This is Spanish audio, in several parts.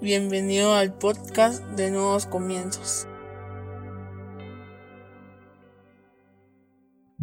Bienvenido al podcast de Nuevos Comienzos.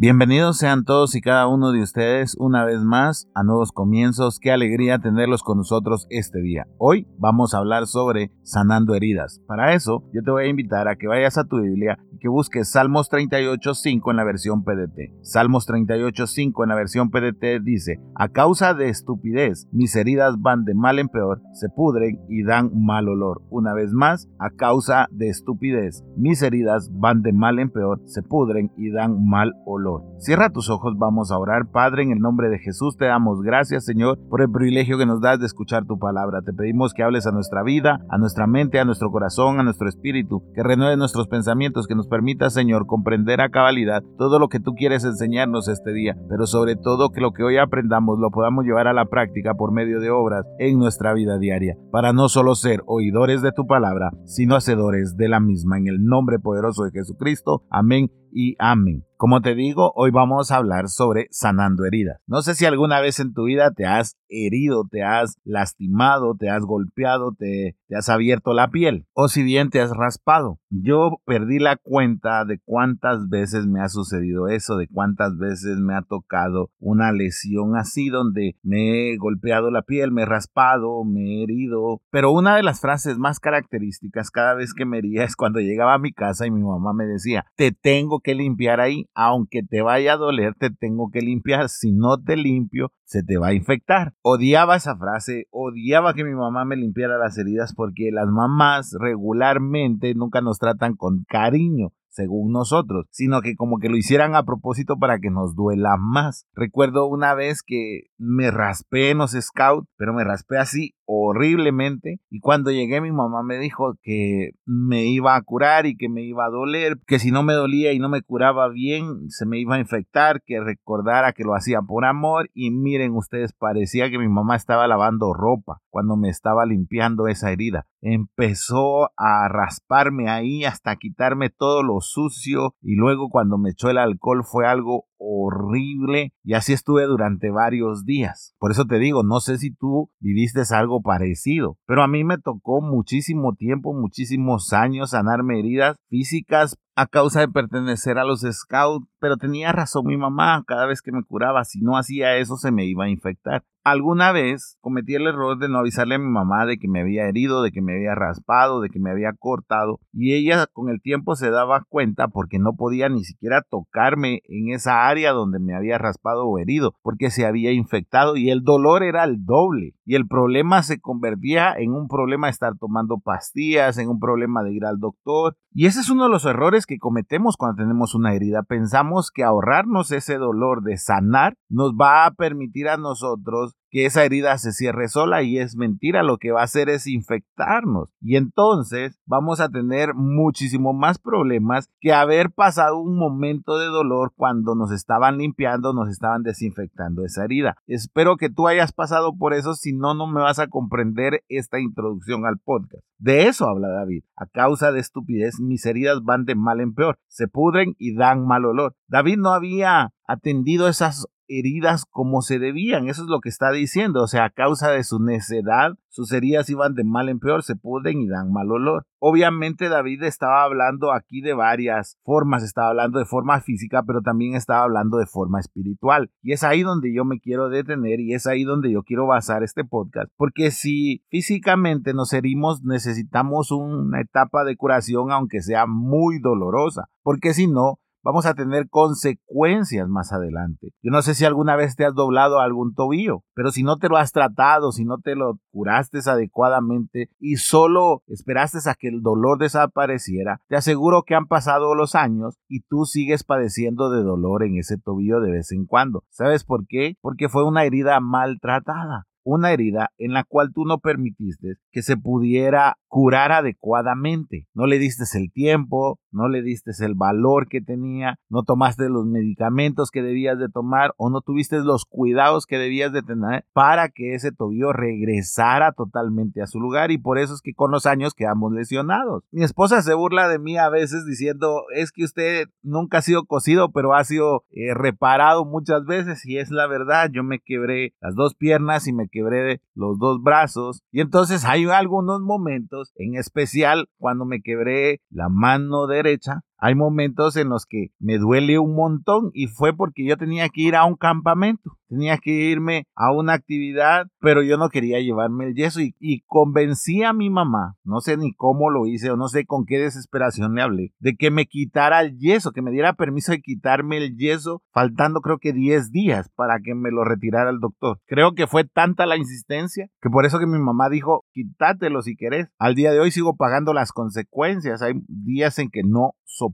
Bienvenidos sean todos y cada uno de ustedes una vez más a Nuevos Comienzos. Qué alegría tenerlos con nosotros este día. Hoy vamos a hablar sobre sanando heridas. Para eso, yo te voy a invitar a que vayas a tu Biblia y que busques Salmos 38.5 en la versión PDT. Salmos 38.5 en la versión PDT dice, a causa de estupidez, mis heridas van de mal en peor, se pudren y dan mal olor. Una vez más, a causa de estupidez, mis heridas van de mal en peor, se pudren y dan mal olor. Cierra tus ojos, vamos a orar. Padre, en el nombre de Jesús te damos gracias, Señor, por el privilegio que nos das de escuchar tu palabra. Te pedimos que hables a nuestra vida, a nuestra mente, a nuestro corazón, a nuestro espíritu, que renueve nuestros pensamientos, que nos permita, Señor, comprender a cabalidad todo lo que tú quieres enseñarnos este día, pero sobre todo que lo que hoy aprendamos lo podamos llevar a la práctica por medio de obras en nuestra vida diaria, para no solo ser oidores de tu palabra, sino hacedores de la misma. En el nombre poderoso de Jesucristo. Amén y amén. Como te digo, hoy vamos a hablar sobre sanando heridas. No sé si alguna vez en tu vida te has herido, te has lastimado, te has golpeado, te, has abierto la piel o si bien te has raspado. Yo perdí la cuenta de cuántas veces me ha sucedido eso, de cuántas veces me ha tocado una lesión así donde me he golpeado la piel, me he raspado, me he herido. Pero una de las frases más características cada vez que me hería es cuando llegaba a mi casa y mi mamá me decía, te tengo que limpiar ahí, aunque te vaya a doler, te tengo que limpiar. Si no te limpio, se te va a infectar. Odiaba esa frase, odiaba que mi mamá me limpiara las heridas porque las mamás regularmente nunca nos tratan con cariño según nosotros, sino que como que lo hicieran a propósito para que nos duela más. Recuerdo una vez que me raspé en los scouts, pero me raspé así horriblemente y cuando llegué mi mamá me dijo que me iba a curar y que me iba a doler, que si no me dolía y no me curaba bien se me iba a infectar, que recordara que lo hacía por amor y miren ustedes parecía que mi mamá estaba lavando ropa cuando me estaba limpiando esa herida. Empezó a rasparme ahí hasta quitarme todo lo sucio y luego cuando me echó el alcohol fue algo horrible y así estuve durante varios días. Por eso te digo, no sé si tú viviste algo parecido, pero a mí me tocó muchísimo tiempo, muchísimos años sanarme heridas físicas a causa de pertenecer a los scouts, pero tenía razón mi mamá, cada vez que me curaba, si no hacía eso se me iba a infectar. Alguna vez cometí el error de no avisarle a mi mamá de que me había herido, de que me había raspado, de que me había cortado, y ella con el tiempo se daba cuenta porque no podía ni siquiera tocarme en esa área donde me había raspado o herido, porque se había infectado y el dolor era el doble, y el problema se convertía en un problema de estar tomando pastillas, en un problema de ir al doctor, y ese es uno de los errores que cometemos cuando tenemos una herida. Pensamos que ahorrarnos ese dolor de sanar nos va a permitir a nosotros que esa herida se cierre sola y es mentira, lo que va a hacer es infectarnos. Y entonces vamos a tener muchísimo más problemas que haber pasado un momento de dolor cuando nos estaban limpiando, nos estaban desinfectando esa herida. Espero que tú hayas pasado por eso, si no, no me vas a comprender esta introducción al podcast. De eso habla David. A causa de estupidez, mis heridas van de mal en peor, se pudren y dan mal olor. David no había atendido esas heridas como se debían. Eso es lo que está diciendo. O sea, a causa de su necedad, sus heridas iban de mal en peor, se pudren y dan mal olor. Obviamente David estaba hablando aquí de varias formas. Estaba hablando de forma física, pero también estaba hablando de forma espiritual. Y es ahí donde yo me quiero detener y es ahí donde yo quiero basar este podcast. Porque si físicamente nos herimos, necesitamos una etapa de curación, aunque sea muy dolorosa. Porque si no, vamos a tener consecuencias más adelante. Yo no sé si alguna vez te has doblado algún tobillo, pero si no te lo has tratado, si no te lo curaste adecuadamente y solo esperaste a que el dolor desapareciera, te aseguro que han pasado los años y tú sigues padeciendo de dolor en ese tobillo de vez en cuando. ¿Sabes por qué? Porque fue una herida maltratada una herida en la cual tú no permitiste que se pudiera curar adecuadamente. No le diste el tiempo, no le diste el valor que tenía, no tomaste los medicamentos que debías de tomar o no tuviste los cuidados que debías de tener para que ese tobillo regresara totalmente a su lugar y por eso es que con los años quedamos lesionados. Mi esposa se burla de mí a veces diciendo es que usted nunca ha sido cosido pero ha sido eh, reparado muchas veces y es la verdad, yo me quebré las dos piernas y me quebré los dos brazos. Y entonces hay algunos momentos, en especial cuando me quebré la mano derecha, hay momentos en los que me duele un montón y fue porque yo tenía que ir a un campamento, tenía que irme a una actividad, pero yo no quería llevarme el yeso y, convencí a mi mamá, no sé ni cómo lo hice o no sé con qué desesperación le hablé, de que me quitara el yeso, que me diera permiso de quitarme el yeso, faltando creo que 10 días para que me lo retirara el doctor. Creo que fue tanta la insistencia que por eso que mi mamá dijo, quítatelo si querés. Al día de hoy sigo pagando las consecuencias, hay días en que no soporto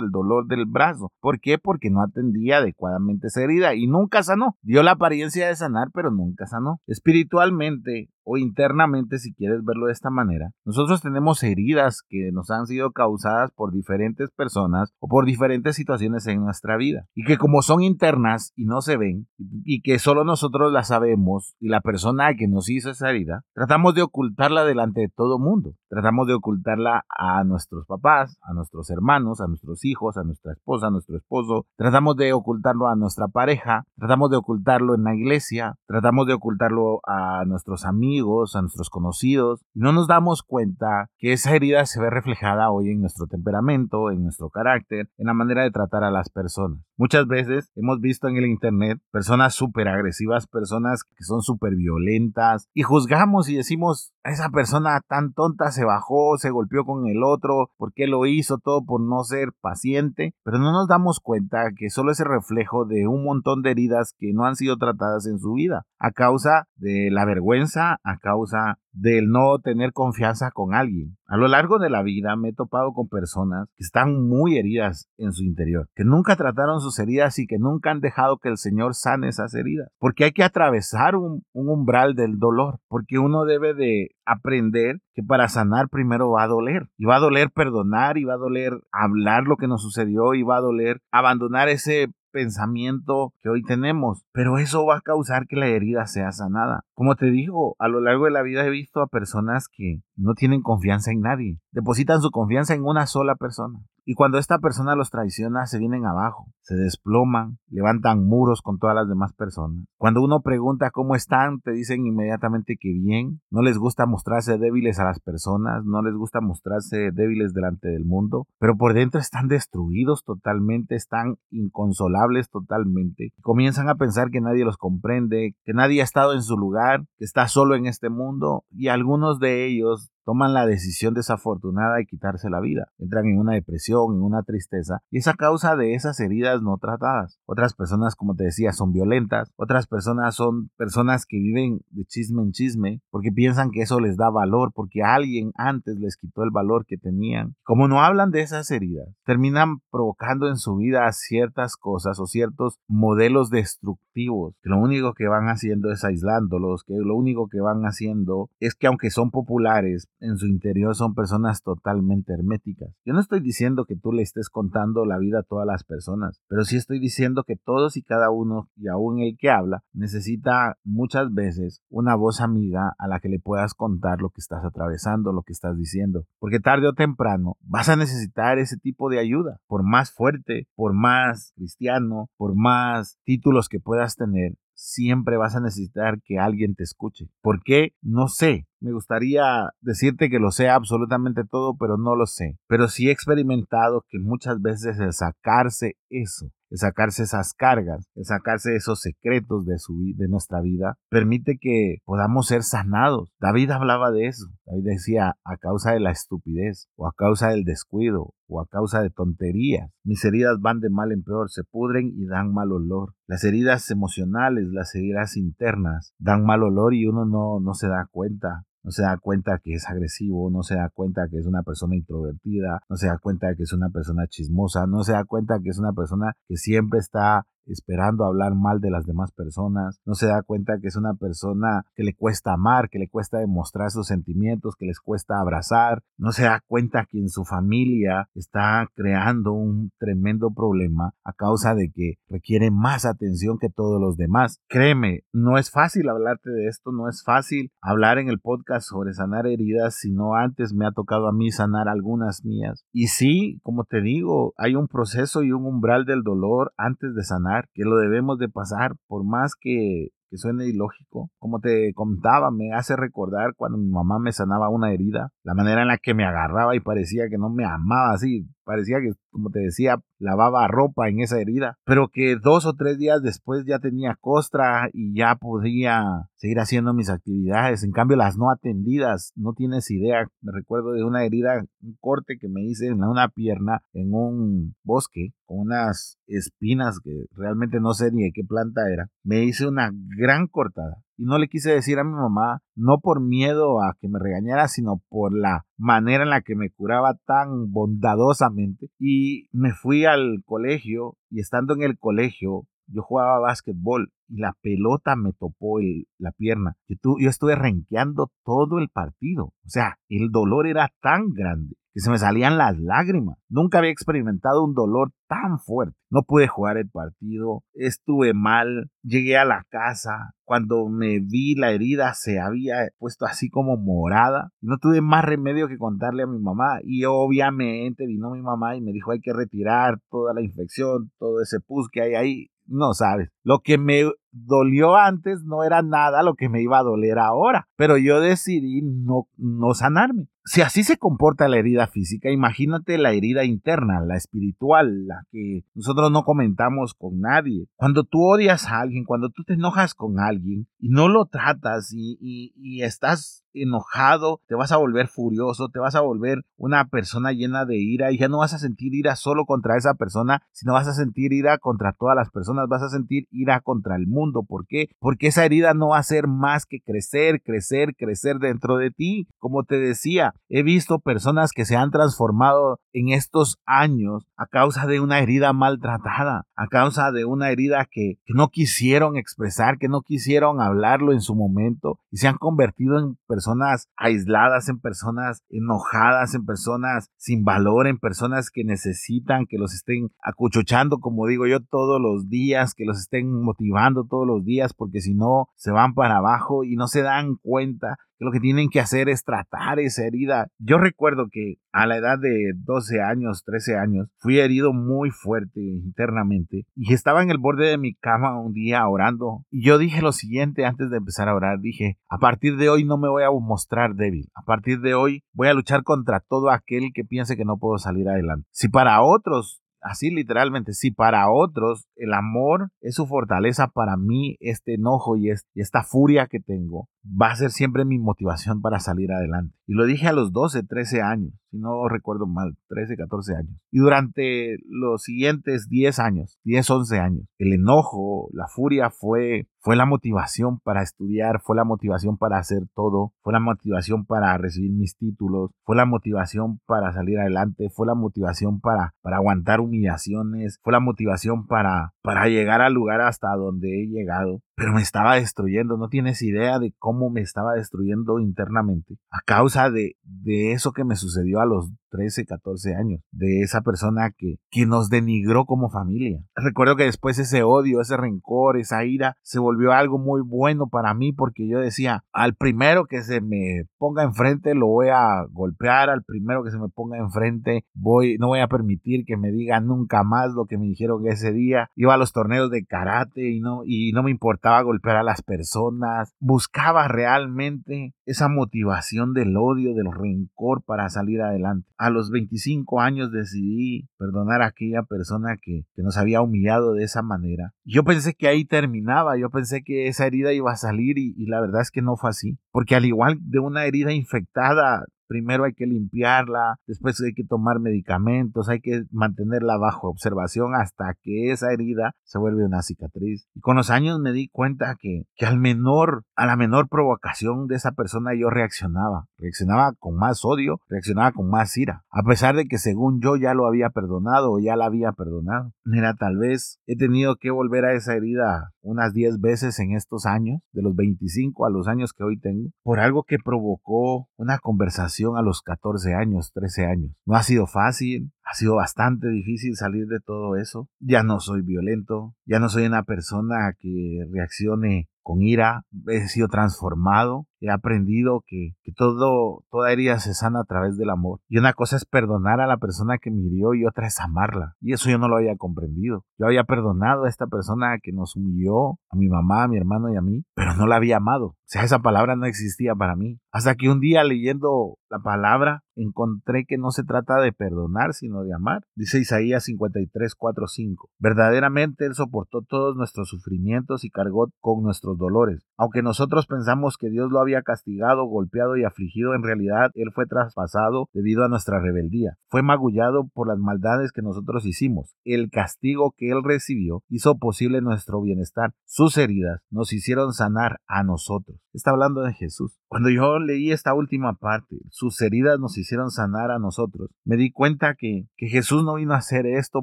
el dolor del brazo. ¿Por qué? Porque no atendía adecuadamente esa herida y nunca sanó. Dio la apariencia de sanar, pero nunca sanó. Espiritualmente, o internamente, si quieres verlo de esta manera, nosotros tenemos heridas que nos han sido causadas por diferentes personas o por diferentes situaciones en nuestra vida y que como son internas y no se ven y que solo nosotros las sabemos y la persona que nos hizo esa herida, tratamos de ocultarla delante de todo mundo. Tratamos de ocultarla a nuestros papás, a nuestros hermanos, a nuestros hijos, a nuestra esposa, a nuestro esposo. Tratamos de ocultarlo a nuestra pareja, tratamos de ocultarlo en la iglesia, tratamos de ocultarlo a nuestros amigos a nuestros conocidos, y no nos damos cuenta que esa herida se ve reflejada hoy en nuestro temperamento, en nuestro carácter, en la manera de tratar a las personas. Muchas veces hemos visto en el Internet personas súper agresivas, personas que son súper violentas, y juzgamos y decimos, esa persona tan tonta se bajó, se golpeó con el otro, ¿por qué lo hizo? Todo por no ser paciente, pero no nos damos cuenta que solo es el reflejo de un montón de heridas que no han sido tratadas en su vida, a causa de la vergüenza, a causa del no tener confianza con alguien. A lo largo de la vida me he topado con personas que están muy heridas en su interior, que nunca trataron sus heridas y que nunca han dejado que el Señor sane esas heridas, porque hay que atravesar un, umbral del dolor, porque uno debe de aprender que para sanar primero va a doler, y va a doler perdonar, y va a doler hablar lo que nos sucedió, y va a doler abandonar ese pensamiento que hoy tenemos, pero eso va a causar que la herida sea sanada. Como te digo, a lo largo de la vida he visto a personas que no tienen confianza en nadie, depositan su confianza en una sola persona. Y cuando esta persona los traiciona, se vienen abajo, se desploman, levantan muros con todas las demás personas. Cuando uno pregunta cómo están, te dicen inmediatamente que bien. No les gusta mostrarse débiles a las personas, no les gusta mostrarse débiles delante del mundo, pero por dentro están destruidos totalmente, están inconsolables totalmente. Comienzan a pensar que nadie los comprende, que nadie ha estado en su lugar, que está solo en este mundo y algunos de ellos toman la decisión desafortunada de quitarse la vida, entran en una depresión, en una tristeza, y es a causa de esas heridas no tratadas. Otras personas, como te decía, son violentas, otras personas son personas que viven de chisme en chisme, porque piensan que eso les da valor, porque alguien antes les quitó el valor que tenían. Como no hablan de esas heridas, terminan provocando en su vida ciertas cosas o ciertos modelos destructivos, que lo único que van haciendo es aislándolos, que lo único que van haciendo es que aunque son populares, en su interior son personas totalmente herméticas. Yo no estoy diciendo que tú le estés contando la vida a todas las personas, pero sí estoy diciendo que todos y cada uno, y aún el que habla, necesita muchas veces una voz amiga a la que le puedas contar lo que estás atravesando, lo que estás diciendo. Porque tarde o temprano vas a necesitar ese tipo de ayuda. Por más fuerte, por más cristiano, por más títulos que puedas tener, siempre vas a necesitar que alguien te escuche. ¿Por qué? No sé. Me gustaría decirte que lo sé absolutamente todo, pero no lo sé. Pero sí he experimentado que muchas veces el sacarse eso el sacarse esas cargas, el sacarse esos secretos de, su, de nuestra vida, permite que podamos ser sanados. David hablaba de eso. David decía, a causa de la estupidez, o a causa del descuido, o a causa de tonterías. Mis heridas van de mal en peor, se pudren y dan mal olor. Las heridas emocionales, las heridas internas, dan mal olor y uno no, no se da cuenta no se da cuenta que es agresivo, no se da cuenta que es una persona introvertida, no se da cuenta que es una persona chismosa, no se da cuenta que es una persona que siempre está esperando hablar mal de las demás personas, no se da cuenta que es una persona que le cuesta amar, que le cuesta demostrar sus sentimientos, que les cuesta abrazar, no se da cuenta que en su familia está creando un tremendo problema a causa de que requiere más atención que todos los demás. Créeme, no es fácil hablarte de esto, no es fácil hablar en el podcast sobre sanar heridas, sino antes me ha tocado a mí sanar algunas mías. Y sí, como te digo, hay un proceso y un umbral del dolor antes de sanar que lo debemos de pasar, por más que que suene ilógico. Como te contaba, me hace recordar cuando mi mamá me sanaba una herida, la manera en la que me agarraba y parecía que no me amaba así, parecía que, como te decía, lavaba ropa en esa herida, pero que dos o tres días después ya tenía costra y ya podía seguir haciendo mis actividades. En cambio, las no atendidas, no tienes idea. Me recuerdo de una herida, un corte que me hice en una pierna en un bosque con unas espinas que realmente no sé ni de qué planta era. Me hice una gran cortada y no le quise decir a mi mamá, no por miedo a que me regañara, sino por la manera en la que me curaba tan bondadosamente. Y me fui al colegio y estando en el colegio yo jugaba básquetbol y la pelota me topó la pierna. Yo, yo estuve renqueando todo el partido. O sea, el dolor era tan grande que se me salían las lágrimas. Nunca había experimentado un dolor tan fuerte. No pude jugar el partido, estuve mal, llegué a la casa, cuando me vi la herida se había puesto así como morada no tuve más remedio que contarle a mi mamá y obviamente vino mi mamá y me dijo hay que retirar toda la infección, todo ese pus que hay ahí. No sabes, lo que me dolió antes no era nada lo que me iba a doler ahora, pero yo decidí no, no sanarme. Si así se comporta la herida física, imagínate la herida interna, la espiritual, la que nosotros no comentamos con nadie. Cuando tú odias a alguien, cuando tú te enojas con alguien y no lo tratas y, y estás enojado, te vas a volver furioso, te vas a volver una persona llena de ira y ya no vas a sentir ira solo contra esa persona, sino vas a sentir ira contra todas las personas, vas a sentir ira contra el mundo. ¿Por qué? Porque esa herida no va a ser más que crecer, crecer, crecer dentro de ti. Como te decía, he visto personas que se han transformado en estos años a causa de una herida maltratada, a causa de una herida que, no quisieron expresar, que no quisieron hablarlo en su momento y se han convertido en personas aisladas, en personas enojadas, en personas sin valor, en personas que necesitan que los estén acuchochando, como digo yo, todos los días, que los estén motivando todos los días, porque si no, se van para abajo y no se dan cuenta que lo que tienen que hacer es tratar esa herida. Yo recuerdo que a la edad de 12 años, 13 años, fui herido muy fuerte internamente y estaba en el borde de mi cama un día orando y yo dije lo siguiente antes de empezar a orar, dije, a partir de hoy no me voy a mostrar débil, a partir de hoy voy a luchar contra todo aquel que piense que no puedo salir adelante. Si para otros Así literalmente, si para otros el amor es su fortaleza, para mí este enojo y, esta furia que tengo va a ser siempre mi motivación para salir adelante. Y lo dije a los 12, 13 años, si no recuerdo mal, 13, 14 años. Y durante los siguientes 10 años, 10, 11 años, el enojo, la furia fue fue la motivación para estudiar, fue la motivación para hacer todo, fue la motivación para recibir mis títulos, fue la motivación para salir adelante, fue la motivación para, para aguantar humillaciones, fue la motivación para, para llegar al lugar hasta donde he llegado pero me estaba destruyendo. No tienes idea de cómo me estaba destruyendo internamente a causa de, de eso que me sucedió a los 13, 14 años, de esa persona que, que nos denigró como familia. Recuerdo que después ese odio, ese rencor, esa ira se volvió algo muy bueno para mí porque yo decía, al primero que se me ponga enfrente lo voy a golpear, al primero que se me ponga enfrente voy, no voy a permitir que me diga nunca más lo que me dijeron ese día. Iba a los torneos de karate y no, y no me importaba golpear a las personas, buscaba realmente esa motivación del odio, del rencor para salir adelante a los 25 años decidí perdonar a aquella persona que, nos había humillado de esa manera. Yo pensé que ahí terminaba, yo pensé que esa herida iba a salir y, y la verdad es que no fue así. Porque al igual de una herida infectada, primero hay que limpiarla, después hay que tomar medicamentos, hay que mantenerla bajo observación hasta que esa herida se vuelve una cicatriz. Y con los años me di cuenta que, que al menor, a la menor provocación de esa persona yo reaccionaba, reaccionaba con más odio, reaccionaba con más ira, a pesar de que según yo ya lo había perdonado o ya la había perdonado. Mira, tal vez he tenido que volver a esa herida unas 10 veces en estos años, de los 25 a los años que hoy tengo, por algo que provocó una conversación a los 14 años, 13 años. No ha sido fácil, ha sido bastante difícil salir de todo eso. Ya no soy violento, ya no soy una persona que reaccione con ira, he sido transformado, he aprendido que, todo, toda herida se sana a través del amor. Y una cosa es perdonar a la persona que me hirió y otra es amarla. Y eso yo no lo había comprendido. Yo había perdonado a esta persona que nos humilló, a mi mamá, a mi hermano y a mí, pero no la había amado. O sea, esa palabra no existía para mí. Hasta que un día leyendo la palabra encontré que no se trata de perdonar, sino de amar. Dice Isaías 53, 4, 5. Verdaderamente Él soportó todos nuestros sufrimientos y cargó con nuestros dolores. Aunque nosotros pensamos que Dios lo había castigado, golpeado y afligido, en realidad Él fue traspasado debido a nuestra rebeldía. Fue magullado por las maldades que nosotros hicimos. El castigo que Él recibió hizo posible nuestro bienestar. Sus heridas nos hicieron sanar a nosotros. Está hablando de Jesús. Cuando yo leí esta última parte, sus heridas nos hicieron sanar a nosotros, me di cuenta que, que Jesús no vino a hacer esto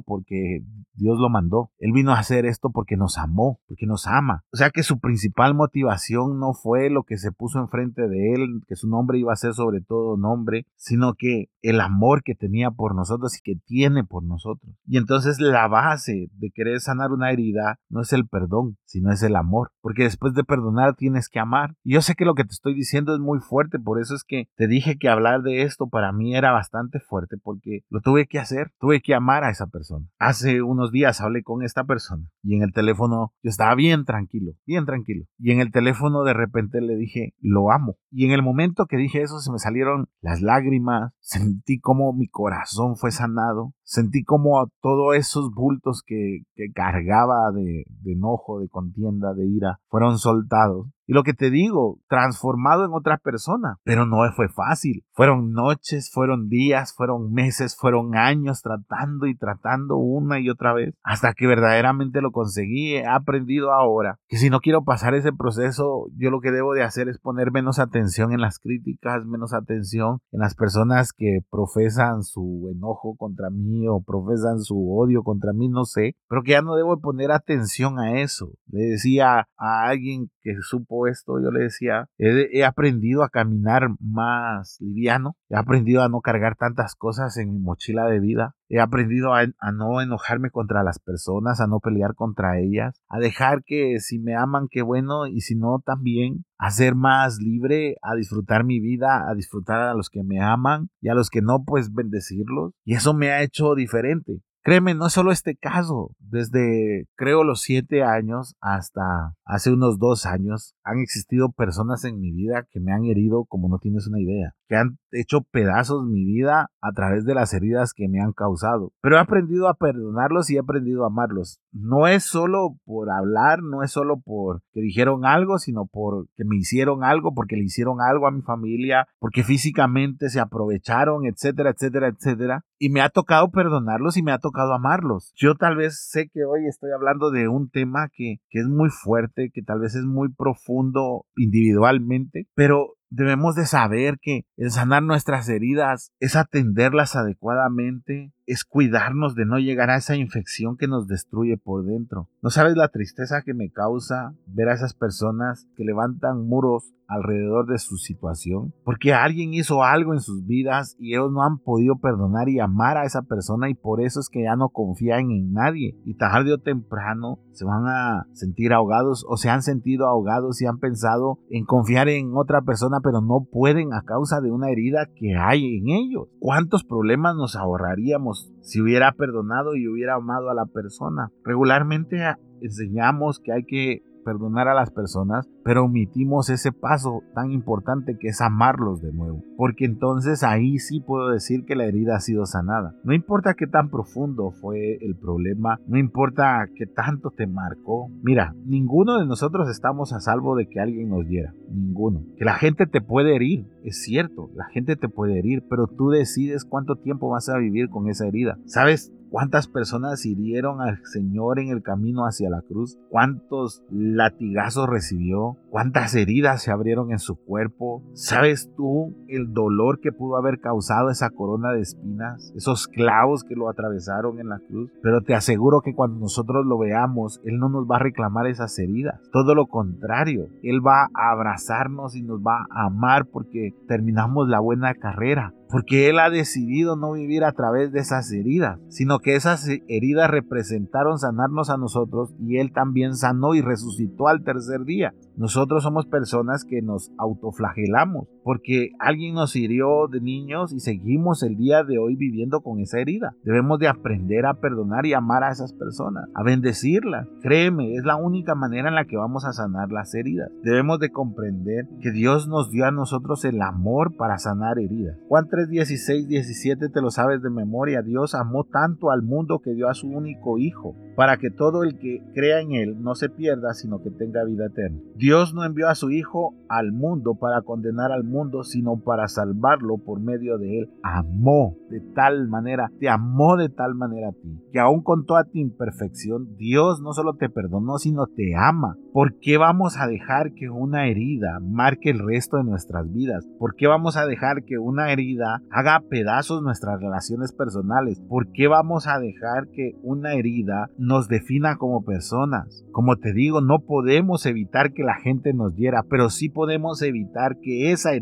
porque Dios lo mandó. Él vino a hacer esto porque nos amó, porque nos ama. O sea que su principal motivación no fue lo que se puso enfrente de él, que su nombre iba a ser sobre todo nombre, sino que el amor que tenía por nosotros y que tiene por nosotros. Y entonces la base de querer sanar una herida no es el perdón, sino es el amor. Porque después de perdonar tienes que amar. Y yo sé que lo que te estoy diciendo es muy fuerte, por eso es que te dije que hablar de esto para mí era bastante fuerte, porque lo tuve que hacer, tuve que amar a esa persona. Hace unos días hablé con esta persona y en el teléfono yo estaba bien tranquilo, bien tranquilo. Y en el teléfono de repente le dije, lo amo. Y en el momento que dije eso se me salieron las lágrimas, sentí como mi corazón fue sanado, sentí como todos esos bultos que, que cargaba de, de enojo, de contienda, de ira, fueron soltados y lo que te digo, transformado en otra persona. Pero no fue fácil. Fueron noches, fueron días, fueron meses, fueron años tratando y tratando una y otra vez hasta que verdaderamente lo conseguí. He aprendido ahora que si no quiero pasar ese proceso, yo lo que debo de hacer es poner menos atención en las críticas, menos atención en las personas que profesan su enojo contra mí o profesan su odio contra mí, no sé. Pero que ya no debo poner atención a eso. Le decía a alguien que supo esto, yo le decía, he, aprendido a caminar más liviano, he aprendido a no cargar tantas cosas en mi mochila de vida, he aprendido a, a no enojarme contra las personas, a no pelear contra ellas, a dejar que si me aman, qué bueno, y si no, también a ser más libre, a disfrutar mi vida, a disfrutar a los que me aman y a los que no, pues bendecirlos. Y eso me ha hecho diferente. Créeme, no es solo este caso. Desde creo los siete años hasta hace unos dos años han existido personas en mi vida que me han herido como no tienes una idea, que han hecho pedazos mi vida a través de las heridas que me han causado. Pero he aprendido a perdonarlos y he aprendido a amarlos. No es solo por hablar, no es solo por que dijeron algo, sino porque me hicieron algo, porque le hicieron algo a mi familia, porque físicamente se aprovecharon, etcétera, etcétera, etcétera. Y me ha tocado perdonarlos y me ha tocado amarlos. Yo tal vez sé que hoy estoy hablando de un tema que, que es muy fuerte, que tal vez es muy profundo individualmente, pero debemos de saber que el sanar nuestras heridas es atenderlas adecuadamente, es cuidarnos de no llegar a esa infección que nos destruye por dentro. No sabes la tristeza que me causa ver a esas personas que levantan muros alrededor de su situación, porque alguien hizo algo en sus vidas y ellos no han podido perdonar y amar a esa persona y por eso es que ya no confían en nadie y tarde o temprano se van a sentir ahogados o se han sentido ahogados y han pensado en confiar en otra persona pero no pueden a causa de una herida que hay en ellos. ¿Cuántos problemas nos ahorraríamos si hubiera perdonado y hubiera amado a la persona. Regularmente enseñamos que hay que perdonar a las personas, pero omitimos ese paso tan importante que es amarlos de nuevo. Porque entonces ahí sí puedo decir que la herida ha sido sanada. No importa qué tan profundo fue el problema, no importa qué tanto te marcó. Mira, ninguno de nosotros estamos a salvo de que alguien nos hiera. Ninguno. Que la gente te puede herir, es cierto, la gente te puede herir, pero tú decides cuánto tiempo vas a vivir con esa herida. ¿Sabes? ¿Cuántas personas hirieron al Señor en el camino hacia la cruz? ¿Cuántos latigazos recibió? ¿Cuántas heridas se abrieron en su cuerpo? ¿Sabes tú el dolor que pudo haber causado esa corona de espinas? Esos clavos que lo atravesaron en la cruz. Pero te aseguro que cuando nosotros lo veamos, Él no nos va a reclamar esas heridas. Todo lo contrario, Él va a abrazarnos y nos va a amar porque terminamos la buena carrera porque Él ha decidido no vivir a través de esas heridas, sino que esas heridas representaron sanarnos a nosotros y Él también sanó y resucitó al tercer día. Nosotros somos personas que nos autoflagelamos porque alguien nos hirió de niños y seguimos el día de hoy viviendo con esa herida. Debemos de aprender a perdonar y amar a esas personas, a bendecirlas. Créeme, es la única manera en la que vamos a sanar las heridas. Debemos de comprender que Dios nos dio a nosotros el amor para sanar heridas. Juan 3, 16, 17 te lo sabes de memoria. Dios amó tanto al mundo que dio a su único Hijo para que todo el que crea en Él no se pierda, sino que tenga vida eterna. Dios no envió a su Hijo al mundo para condenar al mundo, sino para salvarlo por medio de Él. Amó de tal manera, te amó de tal manera a ti, que aún con toda tu imperfección, Dios no solo te perdonó, sino te ama. ¿Por qué vamos a dejar que una herida marque el resto de nuestras vidas? ¿Por qué vamos a dejar que una herida haga pedazos nuestras relaciones personales? ¿Por qué vamos a dejar que una herida nos defina como personas? Como te digo, no podemos evitar que la gente nos hiera, pero sí podemos evitar que esa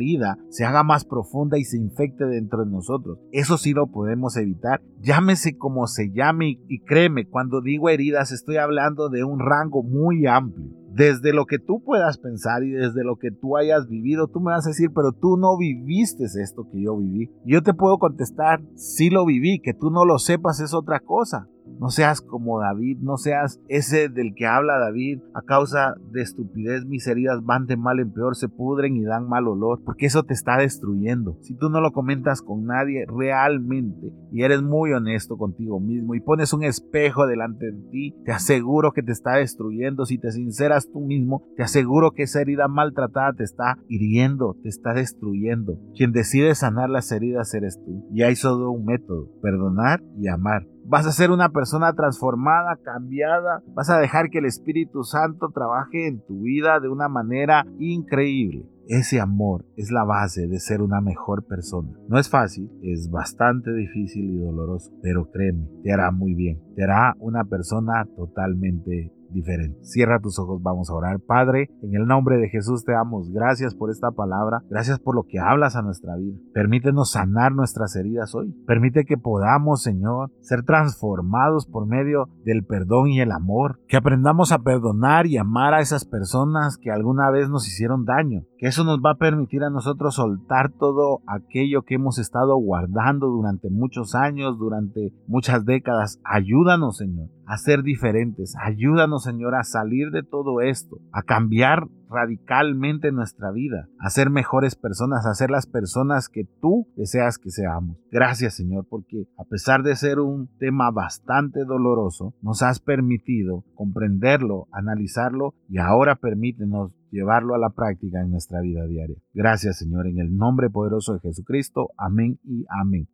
se haga más profunda y se infecte dentro de nosotros. Eso sí lo podemos evitar. Llámese como se llame y créeme, cuando digo heridas estoy hablando de un rango muy amplio desde lo que tú puedas pensar y desde lo que tú hayas vivido, tú me vas a decir, pero tú no viviste esto que yo viví. yo te puedo contestar, sí lo viví, que tú no lo sepas es otra cosa. No seas como David, no seas ese del que habla David. A causa de estupidez mis heridas van de mal en peor, se pudren y dan mal olor, porque eso te está destruyendo. Si tú no lo comentas con nadie realmente y eres muy honesto contigo mismo y pones un espejo delante de ti, te aseguro que te está destruyendo. Si te sinceras tú mismo, te aseguro que esa herida maltratada te está hiriendo, te está destruyendo. Quien decide sanar las heridas eres tú. Y hay solo un método, perdonar y amar. Vas a ser una persona transformada, cambiada. Vas a dejar que el Espíritu Santo trabaje en tu vida de una manera increíble. Ese amor es la base de ser una mejor persona. No es fácil, es bastante difícil y doloroso, pero créeme, te hará muy bien. Te hará una persona totalmente diferente. Cierra tus ojos, vamos a orar. Padre, en el nombre de Jesús te damos gracias por esta palabra, gracias por lo que hablas a nuestra vida. Permítenos sanar nuestras heridas hoy. Permite que podamos, Señor, ser transformados por medio del perdón y el amor. Que aprendamos a perdonar y amar a esas personas que alguna vez nos hicieron daño. Que eso nos va a permitir a nosotros soltar todo aquello que hemos estado guardando durante muchos años, durante muchas décadas. Ayúdanos, Señor, a ser diferentes. Ayúdanos, Señor, a salir de todo esto, a cambiar radicalmente nuestra vida, a ser mejores personas, a ser las personas que tú deseas que seamos. Gracias, Señor, porque a pesar de ser un tema bastante doloroso, nos has permitido comprenderlo, analizarlo y ahora permítenos llevarlo a la práctica en nuestra vida diaria. Gracias, Señor, en el nombre poderoso de Jesucristo. Amén y amén.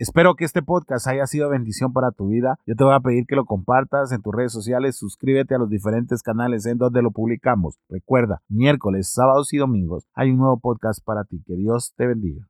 Espero que este podcast haya sido bendición para tu vida. Yo te voy a pedir que lo compartas en tus redes sociales, suscríbete a los diferentes canales en donde lo publicamos. Recuerda, miércoles, sábados y domingos hay un nuevo podcast para ti. Que Dios te bendiga.